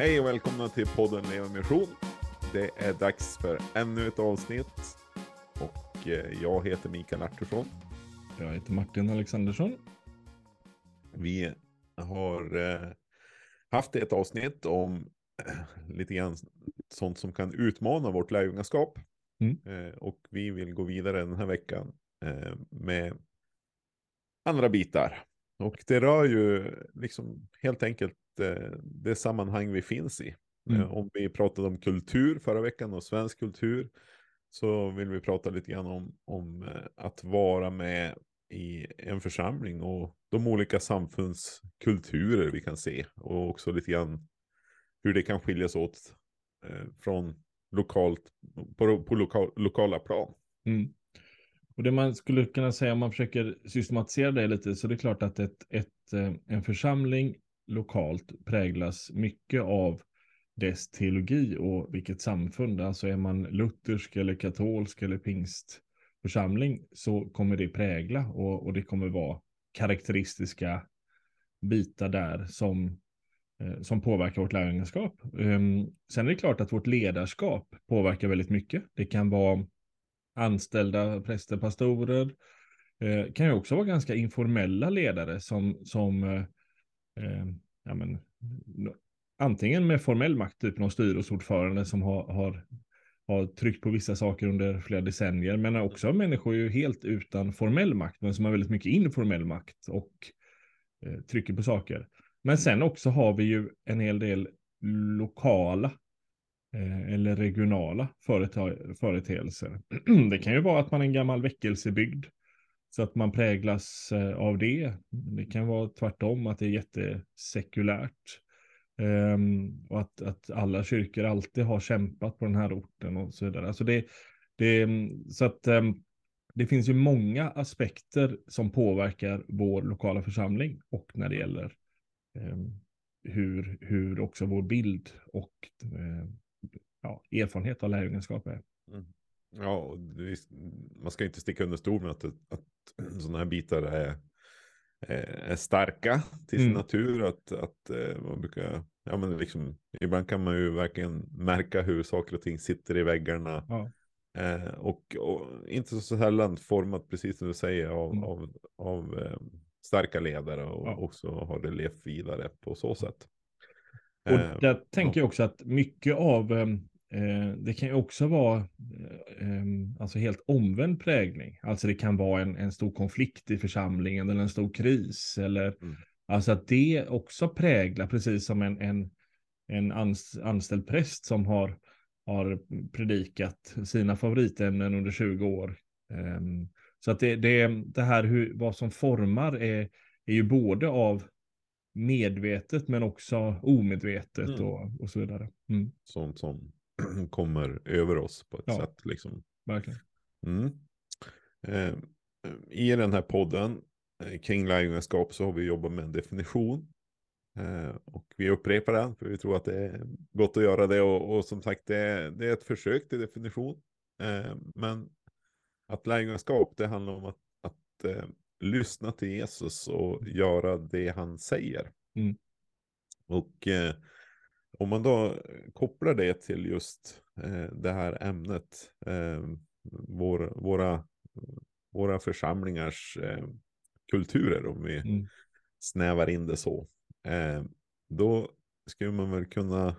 Hej och välkomna till podden Leva Mission. Det är dags för ännu ett avsnitt. Och eh, jag heter Mikael Artursson. Jag heter Martin Alexandersson. Vi har eh, haft ett avsnitt om eh, lite grann sånt som kan utmana vårt lärjungaskap. Mm. Och vi vill gå vidare den här veckan med andra bitar. Och det rör ju liksom helt enkelt det sammanhang vi finns i. Mm. Eh, Om vi pratade om kultur förra veckan och svensk kultur så vill vi prata lite grann om, om eh, att vara med i en församling och de olika samfundskulturer vi kan se och också lite grann hur det kan skiljas åt eh, från lokalt på, på lokal, lokala plan. Mm. Och det man skulle kunna säga om man försöker systematisera det lite så det är klart att ett, ett, eh, en församling lokalt präglas mycket av dess teologi och vilket samfund. Alltså är man luthersk eller katolsk eller pingstförsamling så kommer det prägla och, och det kommer vara karaktäristiska bitar där som, eh, som påverkar vårt lärjungaskap. Um, sen är det klart att vårt ledarskap påverkar väldigt mycket. Det kan vara anställda präster, pastorer. Eh, kan ju också vara ganska informella ledare som, som eh, eh, ja, men, antingen med formell makt, typ någon styrelseordförande som har, har, har tryckt på vissa saker under flera decennier, men också människor ju helt utan formell makt, men som har väldigt mycket informell makt och eh, trycker på saker. Men sen också har vi ju en hel del lokala eh, eller regionala företeelser. det kan ju vara att man är en gammal väckelsebygd så att man präglas eh, av det. Det kan vara tvärtom, att det är jättesekulärt. Um, och att, att alla kyrkor alltid har kämpat på den här orten och så vidare. Alltså det, det, så att um, det finns ju många aspekter som påverkar vår lokala församling och när det gäller um, hur, hur också vår bild och eh, ja, erfarenhet av lärjungaskap är. Mm. Ja, man ska inte sticka under stol med att, att sådana här bitar är, är starka till sin Mm. natur. Att, att eh, man brukar, ja men liksom, ibland kan man ju verkligen märka hur saker och ting sitter i väggarna. Ja. Eh, och, och inte så sällan format, precis som du säger, av, Mm. av, av eh, starka ledare och Ja. också har det levt vidare på så sätt. Och Eh, där tänker jag också att mycket av eh, det kan ju också vara eh, eh, alltså helt omvänd prägling. Alltså det kan vara en, en stor konflikt i församlingen eller en stor kris. Eller, Mm. Alltså att det också präglar, precis som en, en, en ans, anställd präst som har, har predikat sina favoritämnen under 20 år. Eh, så att det, det, det här hur, vad som formar är, är ju både av medvetet men också omedvetet Mm. och, och så vidare. Mm, sånt som kommer över oss på ett Ja. sätt. Liksom. Verkligen. Mm. Eh, I den här podden eh, kring lärjungaskap så har vi jobbat med en definition. Eh, och vi upprepar den för vi tror att det är gott att göra det. Och, och som sagt det är, det är ett försök till definition. Eh, men att lärjungaskap det handlar om att, att eh, lyssna till Jesus och göra det han säger. Mm. Och eh, om man då kopplar det till just eh, det här ämnet, eh, vår, våra, våra församlingars eh, kulturer, om vi Mm. snävar in det så, då skulle man väl kunna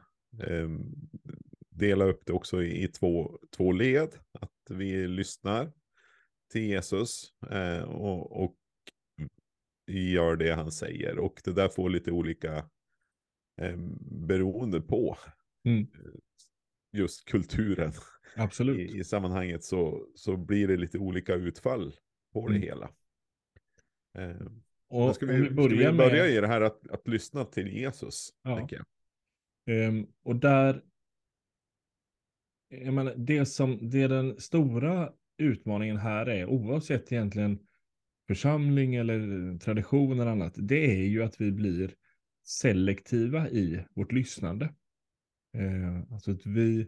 dela upp det också i, två, två led. Att vi lyssnar till Jesus och, och gör det han säger. Och det där får lite olika eh, beroende på Mm. eh, just kulturen Absolut. i, i sammanhanget så, så blir det lite olika utfall på det Mm. hela. Eh, Och ska vi, vi ska börjar vi börja med... i det här att, att lyssna till Jesus? Ja. Ehm, och där... Jag menar, det som det är den stora utmaningen här är, oavsett egentligen församling eller tradition eller annat, det är ju att vi blir selektiva i vårt lyssnande. Eh, alltså att vi,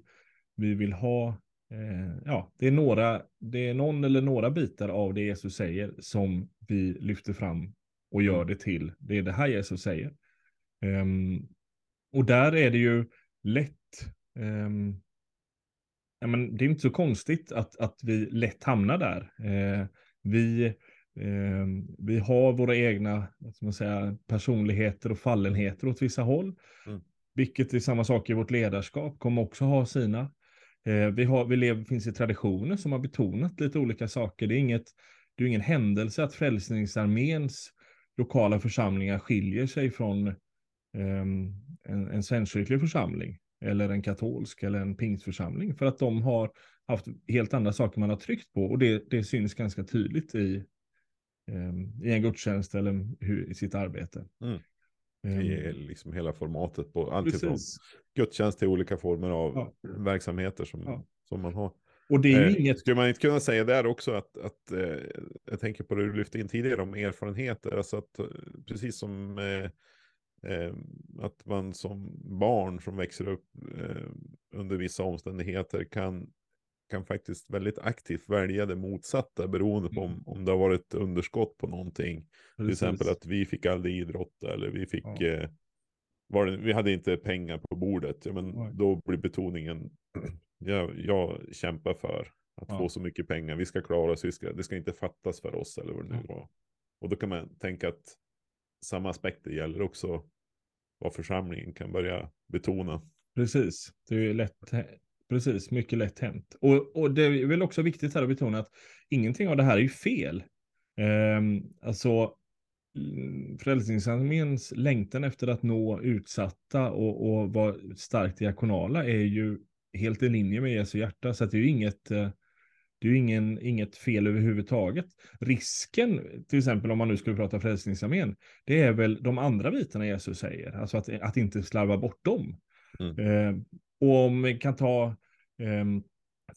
vi vill ha, eh, ja, det är några, det är någon eller några bitar av det Jesus säger som vi lyfter fram och gör Mm. det till. Det är det här Jesus säger. Ehm, och där är det ju lätt, um, ja, men det är inte så konstigt att, att vi lätt hamnar där. Uh, vi, vi har våra egna ska man säga, personligheter och fallenheter åt vissa håll. Mm. Vilket är samma sak i vårt ledarskap, kommer också ha sina. Uh, vi, har, vi lever, finns i traditioner som har betonat lite olika saker. Det är, inget, det är ingen händelse att Frälsningsarméns lokala församlingar skiljer sig från um, en, en svenskkyrklig församling eller en katolsk eller en pingstförsamling för att de har haft helt andra saker man har tryckt på och det, det syns ganska tydligt i, i en gudstjänst eller hur, i sitt arbete. Mm. I ehm. liksom hela formatet på allt gudstjänst till olika former av ja. verksamheter som, ja. som man har. Och det är ju eh, inget... Skulle man inte kunna säga där också att, att eh, jag tänker på det du lyfte in tidigare om erfarenheter, alltså att eh, precis som eh, eh, att man som barn som växer upp eh, under vissa omständigheter kan, kan faktiskt väldigt aktivt välja det motsatta beroende på om, mm. om det har varit underskott på någonting. Till exempel att vi fick aldrig idrotta eller vi fick ja. var det, vi hade inte pengar på bordet, ja, men då blir betoningen jag, jag kämpar för att ja. få så mycket pengar. Vi ska klara oss, vi ska, det ska inte fattas för oss eller vad det nu var. Och då kan man tänka att samma aspekter gäller också vad församlingen kan börja betona. Precis, det är lätt, precis, mycket lätt hänt. Och, och det är väl också viktigt här att betona att ingenting av det här är ju fel. Um, alltså, mm, Frälsningsarméns längtan efter att nå utsatta och, och vara starkt diakonala är ju helt i linje med Jesu hjärta. Så det är ju inget, eh, det är ju ingen, inget fel överhuvudtaget. Risken, till exempel om man nu skulle prata Frälsningsarmén, det är väl de andra bitarna Jesus säger, alltså att, att inte slarva bort dem. Mm. Eh, och om vi kan ta,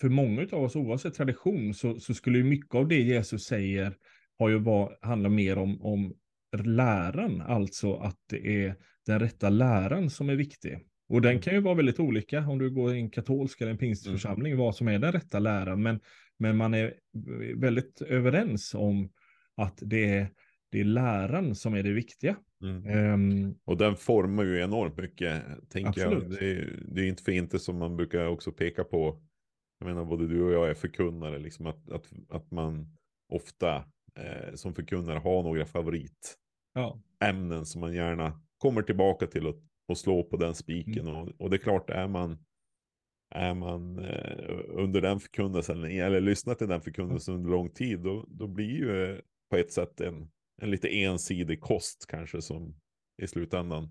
för många av oss, oavsett tradition, så, så skulle ju mycket av det Jesus säger har ju var, handlar mer om, om läran, alltså att det är den rätta läran som är viktig. Och den mm. kan ju vara väldigt olika om du går i en katolsk eller en pingstförsamling, mm. vad som är den rätta läran. Men, men man är väldigt överens om att det är, det är läran som är det viktiga. Mm. Um, och den formar ju enormt mycket, tänker jag. Det är, det är inte för inte som man brukar också peka på. Jag menar, både du och jag är förkunnare, liksom att, att, att man ofta eh, som förkunnare har några favoritämnen ja. som man gärna kommer tillbaka till och och slå på den spiken. Mm. Och, och, det är klart, är man, är man eh, under den förkunnelsen, eller lyssnar till den förkunnelsen under lång tid, då, då blir ju på ett sätt en, en lite ensidig kost kanske som i slutändan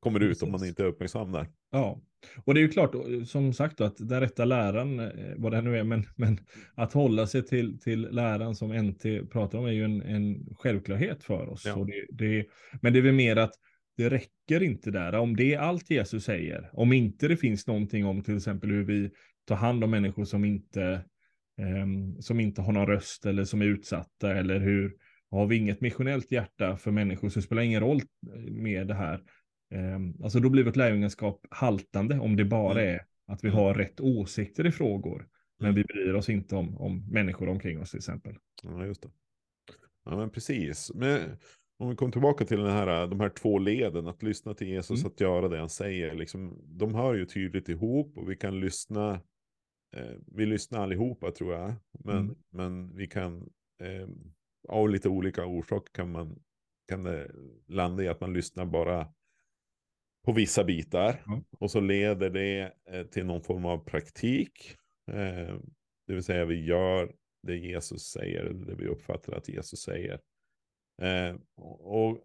kommer ut Precis. om man inte är uppmärksam där. Ja, och det är ju klart, som sagt, att den rätta läran, eh, vad det nu är, men, men att hålla sig till, till läran som NT pratar om är ju en, en självklarhet för oss. Ja. Det, det, men det är väl mer att det räcker inte där. Om det är allt Jesus säger, om inte det finns någonting om till exempel hur vi tar hand om människor som inte, um, som inte har någon röst eller som är utsatta eller hur har vi inget missionellt hjärta för människor så spelar ingen roll med det här. Um, alltså då blir vårt lärjungaskap haltande om det bara mm. är att vi mm. har rätt åsikter i frågor. Men mm. vi bryr oss inte om, om människor omkring oss till exempel. Ja, just det. Ja, men precis. Men om vi kommer tillbaka till den här, de här två leden, att lyssna till Jesus, mm. att göra det han säger, liksom, de hör ju tydligt ihop och vi kan lyssna, eh, vi lyssnar allihopa tror jag, men, mm. men vi kan, eh, av lite olika orsaker kan man, kan det landa i att man lyssnar bara på vissa bitar mm. och så leder det eh, till någon form av praktik, eh, det vill säga vi gör det Jesus säger, det vi uppfattar att Jesus säger. Eh, och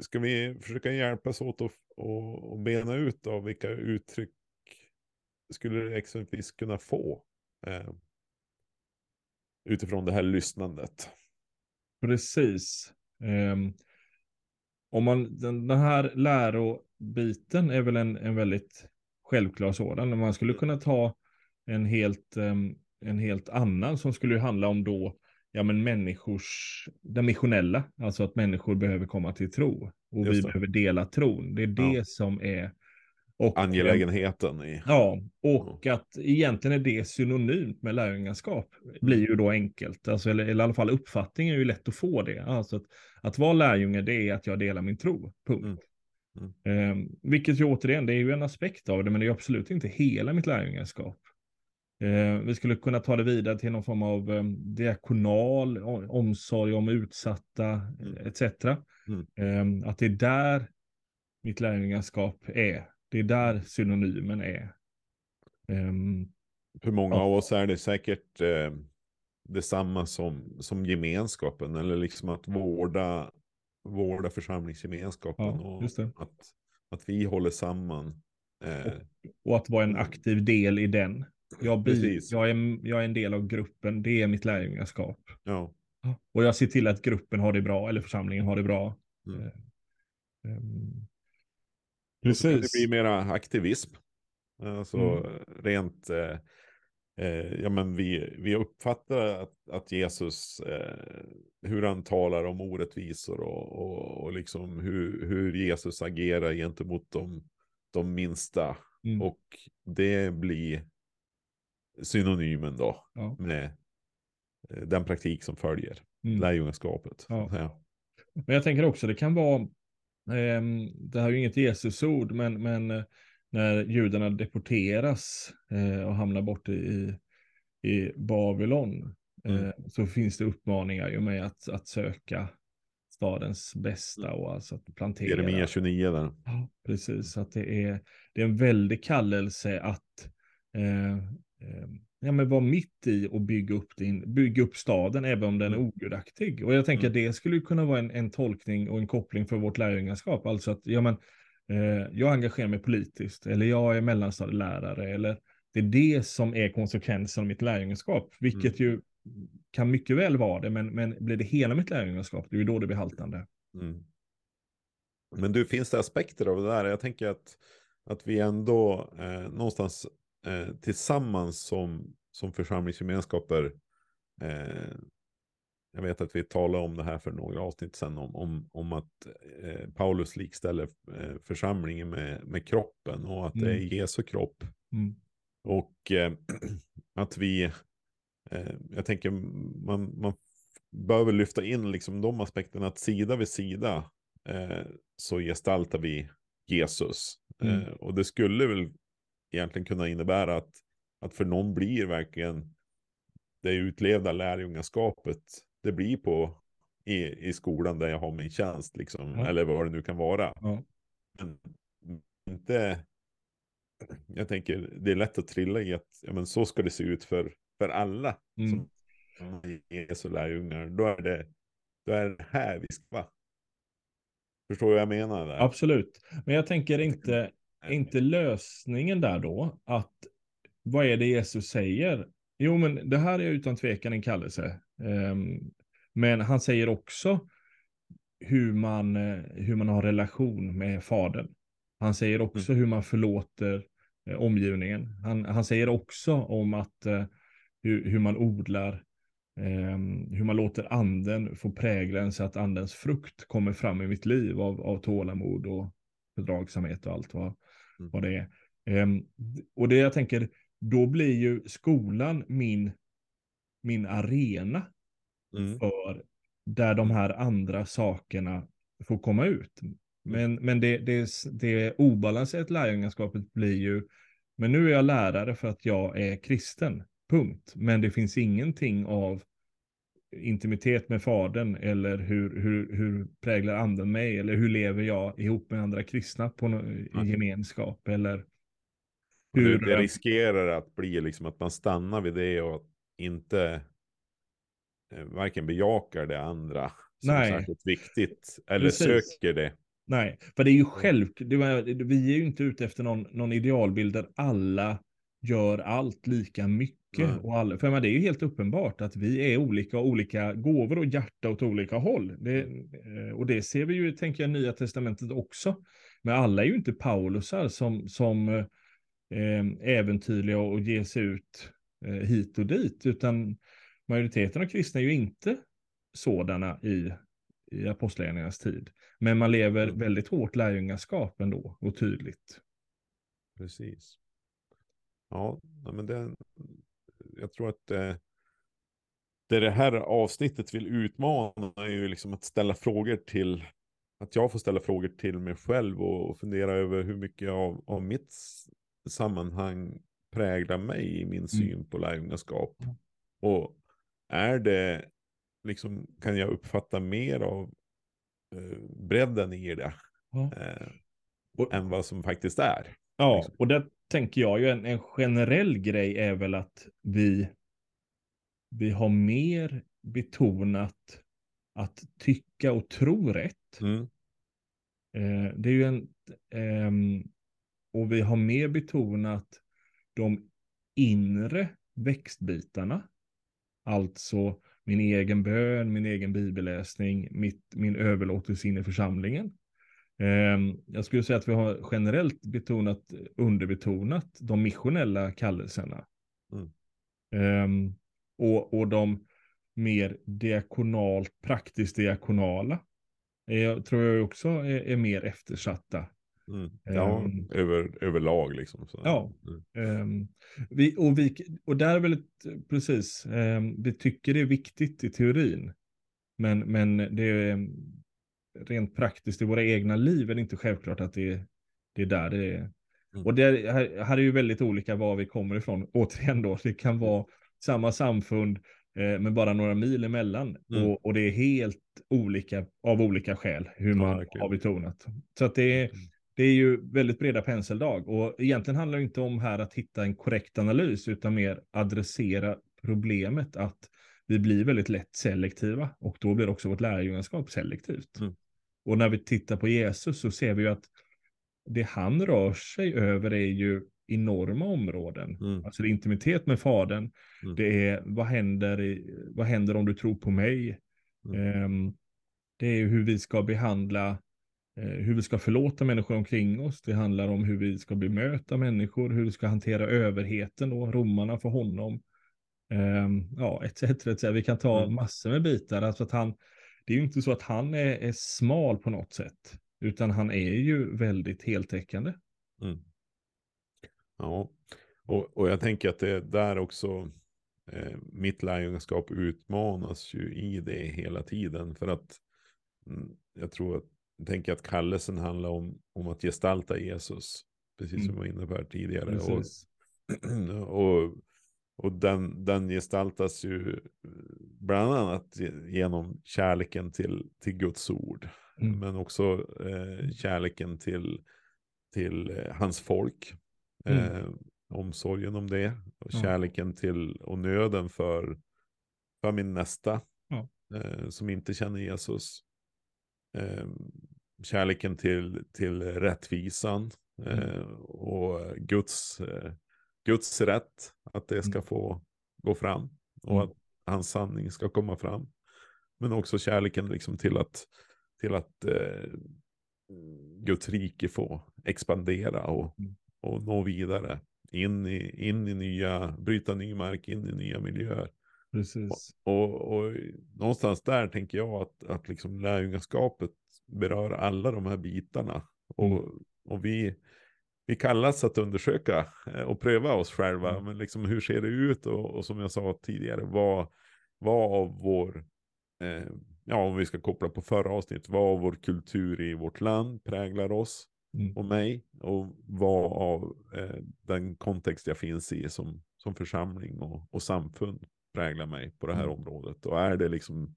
ska vi försöka hjälpas åt att och, och bena ut av vilka uttryck skulle det exempelvis kunna få utifrån det här lyssnandet? Precis. Eh, om man, den, den här lärobiten är väl en, en väldigt självklar sådan. Man skulle kunna ta en helt, ehm, en helt annan som skulle handla om då ja, men människors, det missionella, alltså att människor behöver komma till tro och vi behöver dela tron. Det är det ja. som är och, Angelägenheten i. Ja, och att egentligen är det synonymt med lärjungaskap blir ju då enkelt. Alltså, eller, eller i alla fall uppfattningen är ju lätt att få det. Alltså att, att vara lärjunge, det är att jag delar min tro. Punkt. Mm. Mm. Eh, vilket ju återigen, det är ju en aspekt av det, men det är absolut inte hela mitt lärjungaskap. Eh, vi skulle kunna ta det vidare till någon form av eh, diakonal o- omsorg om utsatta etc. Mm. Eh, att det är där mitt lärjungaskap är. Det är där synonymen är. Ehm, För många av oss är det säkert eh, detsamma som, som gemenskapen, eller liksom att vårda, vårda församlingsgemenskapen Ja, och att, att vi håller samman. Eh, och att vara en Mm. aktiv del i den. Jag, Precis. jag, är, jag är en del av gruppen, det är mitt lärjungaskap. ja. Och jag ser till att gruppen har det bra, eller församlingen har det bra. Mm. Eh, kan det Precis. bli mera aktivism. Alltså Mm. rent, eh, eh, ja men vi, vi uppfattar att, att Jesus, eh, hur han talar om orättvisor och, och, och liksom hur, hur Jesus agerar gentemot de, de minsta. Mm. Och det blir synonymen då Ja. med eh, den praktik som följer Mm. lärjungaskapet. Ja. Ja. Men jag tänker också det kan vara, det här är ju inget Jesusord, men, men eh, när judarna deporteras eh, och hamnar bort i, i Babylon eh, Mm. så finns det uppmaningar ju med att, att söka stadens bästa och alltså att plantera. Jeremia 29 där. Ja, precis. Att det är, det är en väldig kallelse att eh, eh, ja, men vara mitt i och bygga upp, din, bygga upp staden, även om den är Mm. ogudaktig. Och jag tänker Mm. att det skulle kunna vara en, en tolkning och en koppling för vårt lärjungaskap. Alltså att ja, men, eh, jag engagerar mig politiskt, eller jag är mellanstadielärare, eller det är det som är konsekvensen av mitt lärjungaskap, vilket ju kan mycket väl vara det, men, men blir det hela mitt lärjungaskap, det är ju då det blir haltande. Mm. Men du, finns det aspekter av det där? Jag tänker att, att vi ändå eh, någonstans eh, tillsammans som, som församlingsgemenskaper, eh, jag vet att vi talade om det här för några avsnitt sedan, om, om, om att eh, Paulus likställer eh, församlingen med, med kroppen och att det är Mm. Jesu kropp. Mm. Och eh, att vi, jag tänker man, man behöver lyfta in liksom de aspekterna att sida vid sida så gestaltar vi Jesus. Mm. Och det skulle väl egentligen kunna innebära att, att för någon blir verkligen det utlevda lärjungaskapet, det blir på i, i skolan där jag har min tjänst, liksom, Ja. eller vad det nu kan vara. Ja. Men inte, jag tänker, det är lätt att trilla i att ja, men så ska det se ut för, för alla Mm. som, Jesu lärjungar. Då är, det, då är det här vi ska vara. Förstår du vad jag menar där? Absolut. Men jag tänker inte, inte lösningen där då, att vad är det Jesus säger? Jo, men det här är utan tvekan en kallelse. Ehm, men han säger också hur man, eh, hur man har relation med fadern. Han säger också hur man förlåter eh, omgivningen. Han, han säger också om att eh, hur, hur man odlar, ehm, hur man låter anden få prägla en så att andens frukt kommer fram i mitt liv av, av tålamod och fördragsamhet och allt vad, Mm. Vad det är. Ehm, och det jag tänker, då blir ju skolan min, min arena Mm. för där de här andra sakerna får komma ut. Men, men det, det, det obalanserat lärjungaskapet blir ju, men nu är jag lärare för att jag är kristen, punkt. Men det finns ingenting av intimitet med fadern eller hur, hur, hur präglar anden mig eller hur lever jag ihop med andra kristna på no, i Nej. gemenskap eller Det, hur... det riskerar att bli liksom att man stannar vid det och inte eh, varken bejakar det andra som Nej. särskilt viktigt eller Precis. söker det. Nej, för det är ju självklart, det var- vi är ju inte ute efter någon, någon idealbild där alla gör allt lika mycket. Och alla, för men det är ju helt uppenbart att vi är olika och olika gåvor och hjärta åt olika håll. Det, eh, och det ser vi ju, tänker jag, i Nya Testamentet också. Men alla är ju inte Paulusar som, som eh, eh, äventyrliga och ger sig ut eh, hit och dit, utan majoriteten av kristna är ju inte sådana i, i apostlagärningarnas tid. Men man lever Mm. väldigt hårt lärjungaskap ändå och tydligt. Precis. Ja, men det, jag tror att det, det det här avsnittet vill utmana är ju liksom att ställa frågor till att jag får ställa frågor till mig själv och, och fundera över hur mycket av, av mitt sammanhang präglar mig i min mm. syn mm. på lärjungaskap. Mm. Och är det, liksom, kan jag uppfatta mer av eh, bredden i det ja. eh, och, än vad som faktiskt är. Ja, liksom. och där tänker jag ju en, en generell grej är väl att vi, vi har mer betonat att tycka och tro rätt. Mm. Eh, det är ju en, eh, och vi har mer betonat de inre växtbitarna. Alltså min egen bön, min egen bibelläsning, mitt, min överlåtelse in i församlingen. Ehm, jag skulle säga att vi har generellt betonat, underbetonat de missionella kallelserna. Mm. Ehm, och, och de mer diakonalt, praktiskt diakonala. Jag tror jag också är, är mer eftersatta. Mm. Ja, um, över, överlag liksom. Så. Ja. Mm. Um, vi, och, vi, och där är väl ett, precis, um, vi tycker det är viktigt i teorin. Men, men det är rent praktiskt i våra egna liv är det inte självklart att det, det är där det är. Mm. Och det här, här är ju väldigt olika var vi kommer ifrån. Återigen då, det kan vara samma samfund eh, med bara några mil emellan. Mm. Och, och det är helt olika av olika skäl hur man ja, har betonat. Så att det är, mm. det är ju väldigt breda penseldag. Och egentligen handlar det inte om här att hitta en korrekt analys, utan mer adressera problemet att vi blir väldigt lätt selektiva och då blir också vårt lärjungaskap selektivt. Mm. Och när vi tittar på Jesus så ser vi ju att det han rör sig över är ju enorma områden. Mm. Alltså det är intimitet med fadern. Mm. Det är vad händer, i, vad händer om du tror på mig? Mm. Um, det är hur vi ska behandla, uh, hur vi ska förlåta människor omkring oss. Det handlar om hur vi ska bemöta människor, hur vi ska hantera överheten och romarna för honom. Um, ja, etc, etc. Vi kan ta mm. massor med bitar. Alltså att han, det är ju inte så att han är, är smal på något sätt, utan han är ju väldigt heltäckande. Mm. Ja, och, och jag tänker att det är där också eh, mitt lärjungaskap utmanas ju i det hela tiden. För att mm, jag tror att, jag tänker att kallelsen handlar om, om att gestalta Jesus. Precis mm. som jag var inne på tidigare. Och, och, och den, den gestaltas ju bland annat genom kärleken till, till Guds ord. Mm. Men också eh, kärleken till, till eh, hans folk. Mm. Eh, omsorgen om det. Och kärleken till och nöden för, för min nästa. Eh, som inte känner Jesus. Eh, kärleken till, till rättvisan. Mm. Eh, och Guds, eh, Guds rätt. Att det ska mm. få gå fram. Och mm. att hans sanning ska komma fram. Men också kärleken liksom till att, till att eh, Guds rike får expandera och, mm och nå vidare. In i, in i nya, bryta ny mark, in i nya miljöer. Precis. Och, och, och någonstans där tänker jag att, att liksom lärjungaskapet berör alla de här bitarna. Och, och vi, vi kallas att undersöka eh, och pröva oss själva. Mm. Men liksom hur ser det ut? Och, och som jag sa tidigare, vad, vad av vår, eh, ja om vi ska koppla på förra avsnittet, vad av vår kultur i vårt land präglar oss? mm. och mig och vad av eh, den kontext jag finns i som, som församling och, och samfund präglar mig på det här mm. området. Och är det liksom,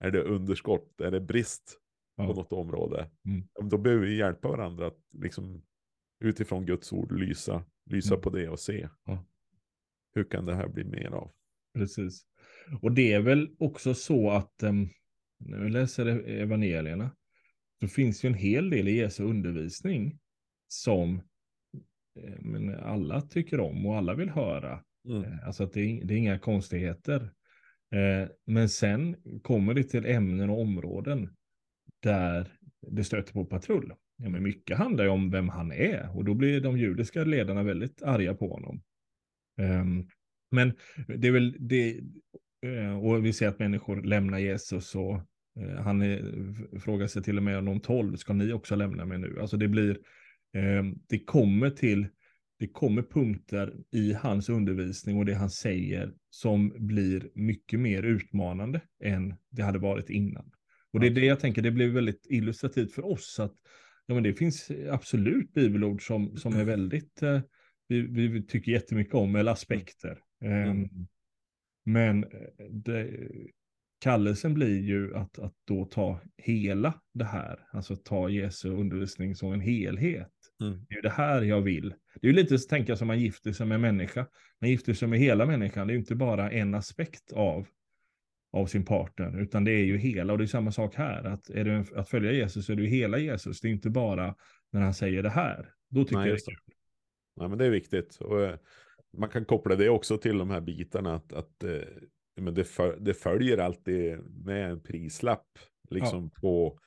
är det underskott, är det brist ja. på något område, mm. då behöver vi hjälpa varandra att liksom utifrån Guds ord lysa, lysa mm. på det och se. Ja. Hur kan det här bli mer av? Precis. Och det är väl också så att, um, när vi läser evangelierna, så finns ju en hel del i Jesu undervisning som eh, men alla tycker om och alla vill höra. Mm. Eh, alltså att det är, det är inga konstigheter. Eh, men sen kommer det till ämnen och områden där det stöter på patrull. Ja, men mycket handlar ju om vem han är och då blir de judiska ledarna väldigt arga på honom. Ehm, men det är väl det, och vi ser att människor lämnar Jesus och Eh, han är, frågar sig till och med om 12, ska ni också lämna mig nu? Alltså det blir, eh, det kommer till, det kommer punkter i hans undervisning och det han säger som blir mycket mer utmanande än det hade varit innan. Och det är det jag tänker, det blir väldigt illustrativt för oss. att ja, men Det finns absolut bibelord som, som är väldigt, eh, vi, vi tycker jättemycket om, eller aspekter. Mm. Men eh, det, kallelsen blir ju att, att då ta hela det här, alltså ta Jesu undervisning som en helhet. Mm. Det är det här jag vill. Det är ju lite så tänka som man gifter sig med människa. Man gifter sig med hela människan. Det är ju inte bara en aspekt av, av sin partner, utan det är ju hela. Och det är samma sak här. Att, är det att följa Jesus så är det ju hela Jesus. Det är inte bara när han säger det här. Då tycker Nej, jag det är kul. Nej, men det är viktigt. Och, eh, man kan koppla det också till de här bitarna. Att, att eh, men det, för, det följer alltid med en prislapp. Liksom ja. på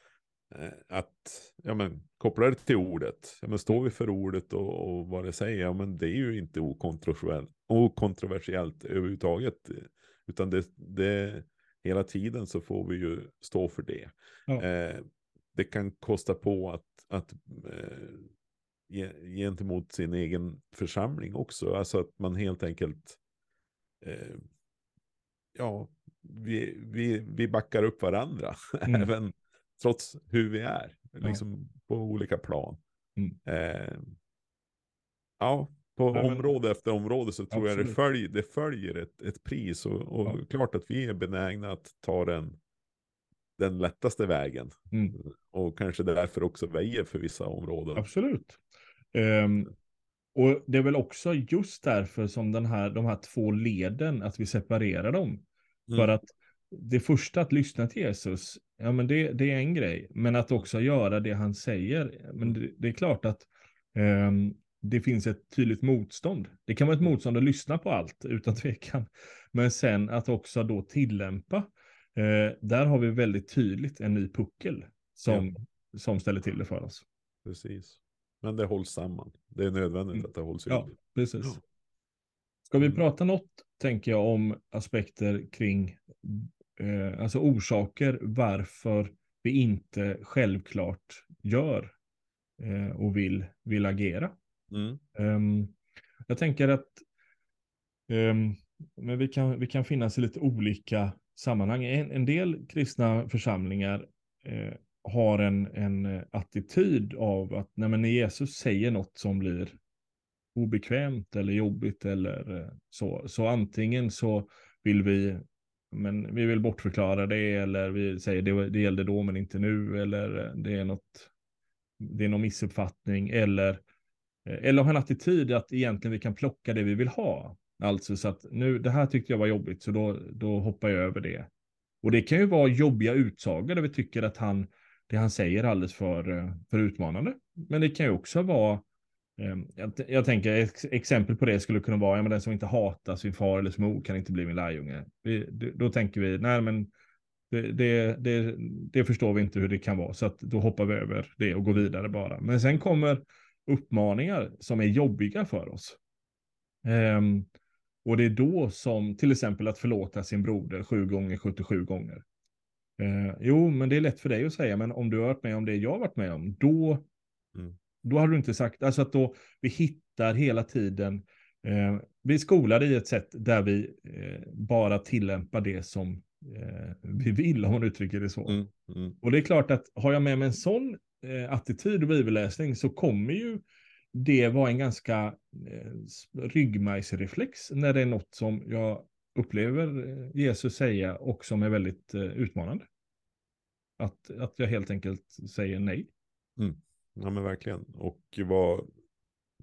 Eh, att ja, men, koppla det till ordet. Ja, men står vi för ordet och, och vad det säger, ja, men det är ju inte okontroversiellt, okontroversiellt överhuvudtaget. Utan det, det, hela tiden så får vi ju stå för det. Ja. Eh, det kan kosta på att, att eh, gentemot sin egen församling också. Alltså att man helt enkelt, eh, ja, vi, vi, vi backar upp varandra. Mm. Även trots hur vi är, liksom ja. på olika plan. Mm. Eh, ja, på ja, område efter område så tror absolut. jag det följer, det följer ett, ett pris och, och ja. klart att vi är benägna att ta den, den lättaste vägen. Mm. Och kanske därför också väjer för vissa områden. Absolut. Um, och det är väl också just därför som den här, de här två leden, att vi separerar dem. Mm. För att det första att lyssna till Jesus, ja men det, det är en grej. Men att också göra det han säger, men det, det är klart att um, det finns ett tydligt motstånd. Det kan vara ett motstånd att lyssna på allt, utan tvekan. Men sen att också då tillämpa. Uh, där har vi väldigt tydligt en ny puckel som, ja. som ställer till det för oss. Precis. Men det hålls samman. Det är nödvändigt mm. att det hålls ihop. Ja, precis. Ska vi mm. prata något, tänker jag, om aspekter kring eh, alltså orsaker varför vi inte självklart gör eh, och vill, vill agera. Mm. Um, jag tänker att um, men vi, kan, vi kan finnas i lite olika sammanhang. En, en del kristna församlingar eh, har en, en eh, attityd av att nej, när Jesus säger något som blir obekvämt eller jobbigt eller eh, så, så antingen så vill vi men vi vill bortförklara det eller vi säger det, det gällde då men inte nu eller eh, det är något, det är någon missuppfattning eller, Eh, eller ha en attityd att egentligen vi kan plocka det vi vill ha. Alltså så att nu, det här tyckte jag var jobbigt så då, då hoppar jag över det. Och det kan ju vara jobbiga utsagor där vi tycker att han, det han säger är alldeles för, eh, för utmanande. Men det kan ju också vara ehm, jag, jag, tänker ett exempel på det skulle kunna vara, ja, men den som inte hatar sin far eller sin mor kan inte bli min lärjunge. Vi, då tänker vi, nej men det, det, det, det, förstår vi inte hur det kan vara, så att då hoppar vi över det och går vidare bara. Men sen kommer uppmaningar som är jobbiga för oss. Um, och det är då som till exempel att förlåta sin broder sju gånger 77 gånger. Uh, jo, men det är lätt för dig att säga, men om du har varit med om det jag har varit med om, då mm. Då har du inte sagt, alltså att då vi hittar hela tiden, eh, vi är skolade i ett sätt där vi eh, bara tillämpar det som vi vill, om man uttrycker det så. Mm, mm. Och det är klart att har jag med mig en sån attityd och bibelläsning så kommer ju det vara en ganska eh, ryggmärgsreflex när det är något som jag upplever eh, Jesus säga och som är väldigt eh, utmanande. Att, att jag helt enkelt säger nej. Mm. Ja men verkligen. Och vad,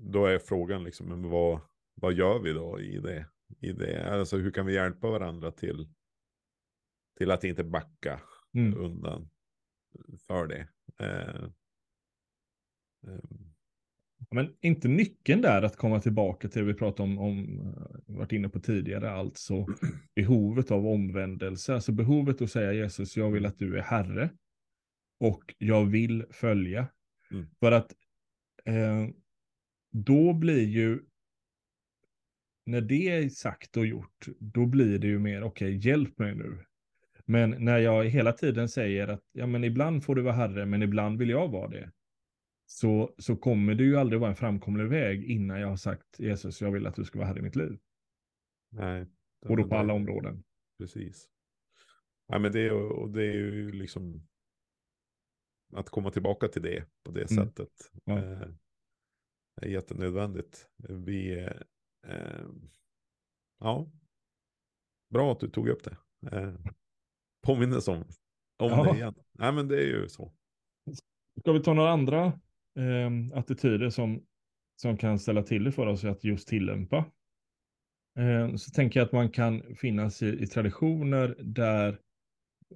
då är frågan liksom, men vad, vad gör vi då i det? I det? Alltså hur kan vi hjälpa varandra till, till att inte backa mm. undan för det? Eh, eh. Men inte nyckeln där att komma tillbaka till det vi pratade om, om eh, varit inne på tidigare, alltså behovet av omvändelse, alltså behovet att säga Jesus, jag vill att du är Herre och jag vill följa Mm. För att eh, då blir ju, när det är sagt och gjort, då blir det ju mer, okej, okay, hjälp mig nu. Men när jag hela tiden säger att, ja men ibland får du vara herre, men ibland vill jag vara det. Så, så kommer det ju aldrig vara en framkomlig väg innan jag har sagt, Jesus, jag vill att du ska vara herre i mitt liv. Nej. Och då på alla områden. Precis. Ja, men det, och det är ju liksom att komma tillbaka till det på det Mm. sättet. Ja. Eh, är jättenödvändigt. Vi, eh, ja, bra att du tog upp det. Eh, påminnelse om, om Ja. det igen. Nej men det är ju så. Ska vi ta några andra eh, attityder som, som kan ställa till det för oss att just tillämpa? Eh, så tänker jag att man kan finnas i, i traditioner där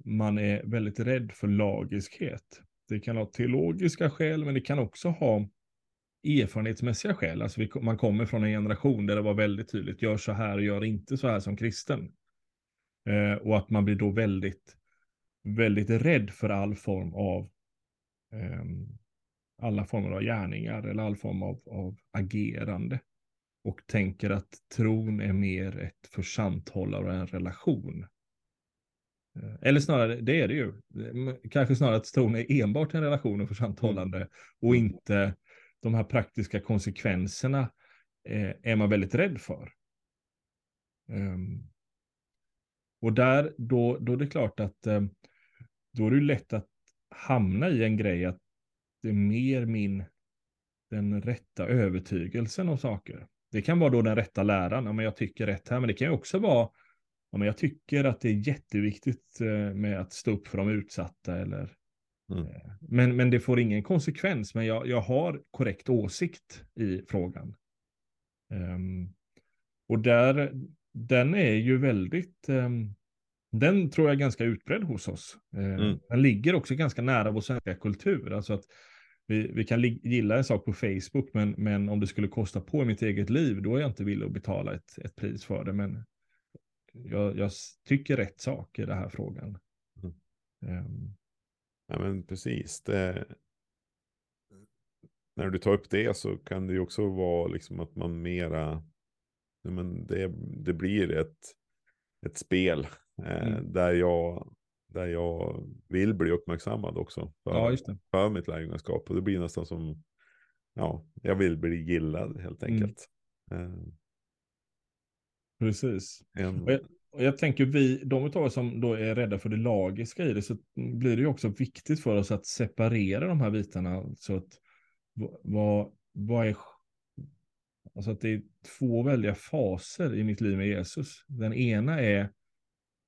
man är väldigt rädd för lagiskhet. Det kan ha teologiska skäl, men det kan också ha erfarenhetsmässiga skäl. Alltså vi, man kommer från en generation där det var väldigt tydligt, gör så här och gör inte så här som kristen. Eh, och att man blir då väldigt, väldigt rädd för all form av ehm, alla former av gärningar eller all form av, av agerande. Och tänker att tron är mer ett försanthållare och en relation. Eh, Eller snarare, det är det ju. Eh, Kanske snarare att tron är enbart en relation och försanthållande och Mm. inte de här praktiska konsekvenserna eh, är man väldigt rädd för. Ehm, och där, då, då är det klart att eh, då är det lätt att hamna i en grej att det är mer min, den rätta övertygelsen om saker. Det kan vara då den rätta läran, ja, men jag tycker rätt här, men det kan också vara, ja, men jag tycker att det är jätteviktigt eh, med att stå upp för de utsatta eller Mm. eh, men, men det får ingen konsekvens, men jag, jag har korrekt åsikt i frågan. Ehm, och där, den är ju väldigt, ehm, den tror jag är ganska utbredd hos oss. Ehm, Mm. Den ligger också ganska nära vår svenska kultur. Alltså att vi, vi kan gilla en sak på Facebook, men, men om det skulle kosta på i mitt eget liv, då är jag inte villig att betala ett, ett pris för det. Men jag, jag tycker rätt sak i den här frågan. Mm. Ehm, Ja men precis. Det, när du tar upp det så kan det ju också vara liksom att man mera, men det, det blir ett, ett spel eh, Mm. där, jag, där jag vill bli uppmärksammad också för, ja, för mitt lärjungaskap. Och det blir nästan som, ja, jag vill bli gillad helt Mm. enkelt. Eh, Precis. en, Och jag, och jag tänker vi, de av oss som då är rädda för det lagiska i det, så blir det ju också viktigt för oss att separera de här bitarna. Så att vad, vad är, alltså att det är två väldiga faser i mitt liv med Jesus. Den ena är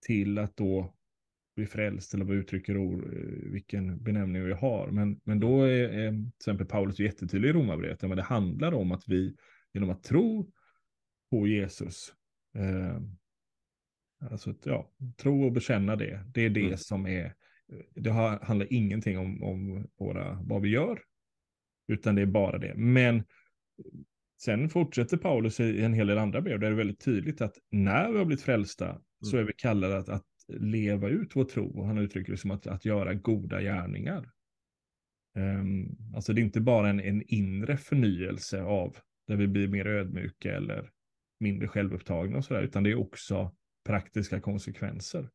till att då bli frälst eller vad uttrycker ord, eh, vilken benämning vi har. Men, men då är, är till exempel Paulus jättetydlig i Romarbrevet, men det handlar om att vi genom att tro på Jesus eh, Alltså, ja, tro och bekänna det. Det är det Mm. som är, det har, handlar ingenting om, om våra, vad vi gör, utan det är bara det. Men sen fortsätter Paulus i en hel del andra brev, där det är väldigt tydligt att när vi har blivit frälsta så är vi kallade att, att leva ut vår tro. Och han uttrycker det som att, att göra goda gärningar. Um, alltså det är inte bara en, en inre förnyelse av där vi blir mer ödmjuka eller mindre självupptagna och sådär, utan det är också praktiska konsekvenser.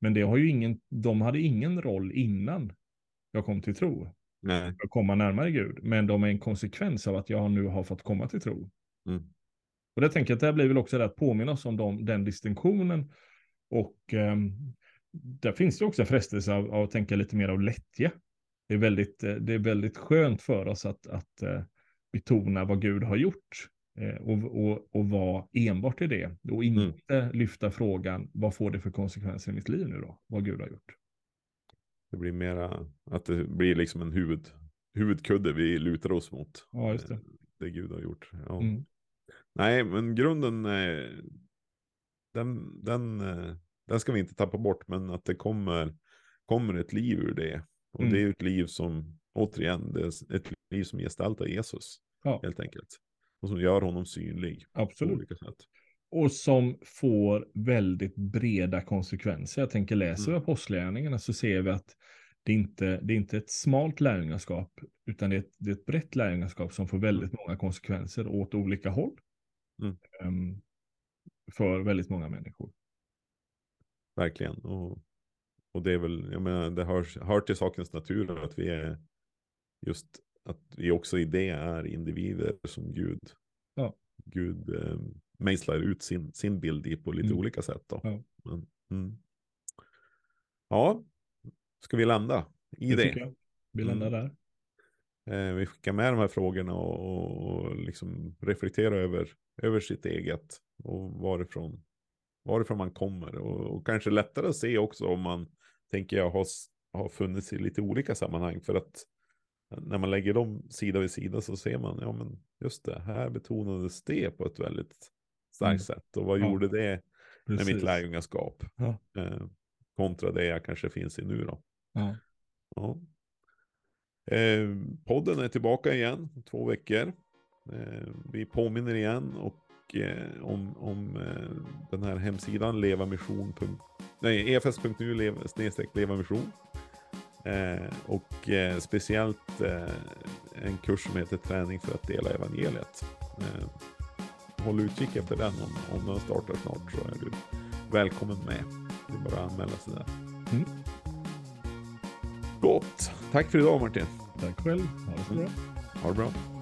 Men det har ju ingen, de hade ingen roll innan jag kom till tro, nej, att komma närmare Gud, men de är en konsekvens av att jag nu har fått komma till tro. mm, Och det tänker jag att det här blir väl också det att påminna oss om dem, den distinktionen. Och ehm, där finns det också en frestelse av, av att tänka lite mer av lättja. Det är väldigt, eh, det är väldigt skönt för oss att, att eh, betona vad Gud har gjort. eh, Och, och, och vara enbart i det. Och inte lyfta frågan, vad får det för konsekvenser i mitt liv nu då? Vad Gud har gjort. Det blir mera att det blir liksom en huvud, huvudkudde vi lutar oss mot. Ja, just det. eh, Det Gud har gjort. Ja. Mm. Nej, men grunden, eh, den, den, eh, den ska vi inte tappa bort, men att det kommer, kommer ett liv ur det. Och Mm. det är ett liv som, återigen, det är ett liv som gestaltar Jesus, Ja, helt enkelt. Och som gör honom synlig på absolut. olika sätt. Och som får väldigt breda konsekvenser. Jag tänker, läser vi Mm. apostlagärningarna så ser vi att det inte det är inte ett smalt lärjungaskap, utan det är ett, det är ett brett lärjungaskap som får väldigt många konsekvenser åt olika håll. Mm. Ehm, för väldigt många människor. Verkligen. Och, och det är väl, jag menar, det hör, hör till sakens natur att vi är just att vi också i det är individer som Gud, Ja. Gud eh, mejslar ut sin, sin bild i på lite Mm. olika sätt. Då. Ja. Men, mm. ja, ska vi landa i det? jag. Vi landar Mm. där. Eh, vi skickar med de här frågorna och, och liksom reflektera över, över sitt eget och varifrån, varifrån man kommer. Och, och kanske lättare att se också om man, tänker jag, har, har funnits i lite olika sammanhang. För att när man lägger dem sida vid sida så ser man, ja men just det, här betonades det på ett väldigt starkt Mm. sätt. Och vad Ja, gjorde det med Precis. mitt lärjungaskap? Ja. Eh, kontra det jag kanske finns i nu då. Ja. Ja. Eh, podden är tillbaka igen om två veckor. Eh, vi påminner igen och, eh, om, om eh, den här hemsidan levamission. Nej, efs.nu snedstreck levamission. Eh, och eh, speciellt en kurs som heter träning för att dela evangeliet. Håll utkik efter den om, om den startar snart så är du välkommen med. Det är bara att anmäla sig där. Mm. Gott. Tack för idag Martin. Tack själv. Ha det så bra. Ha det bra.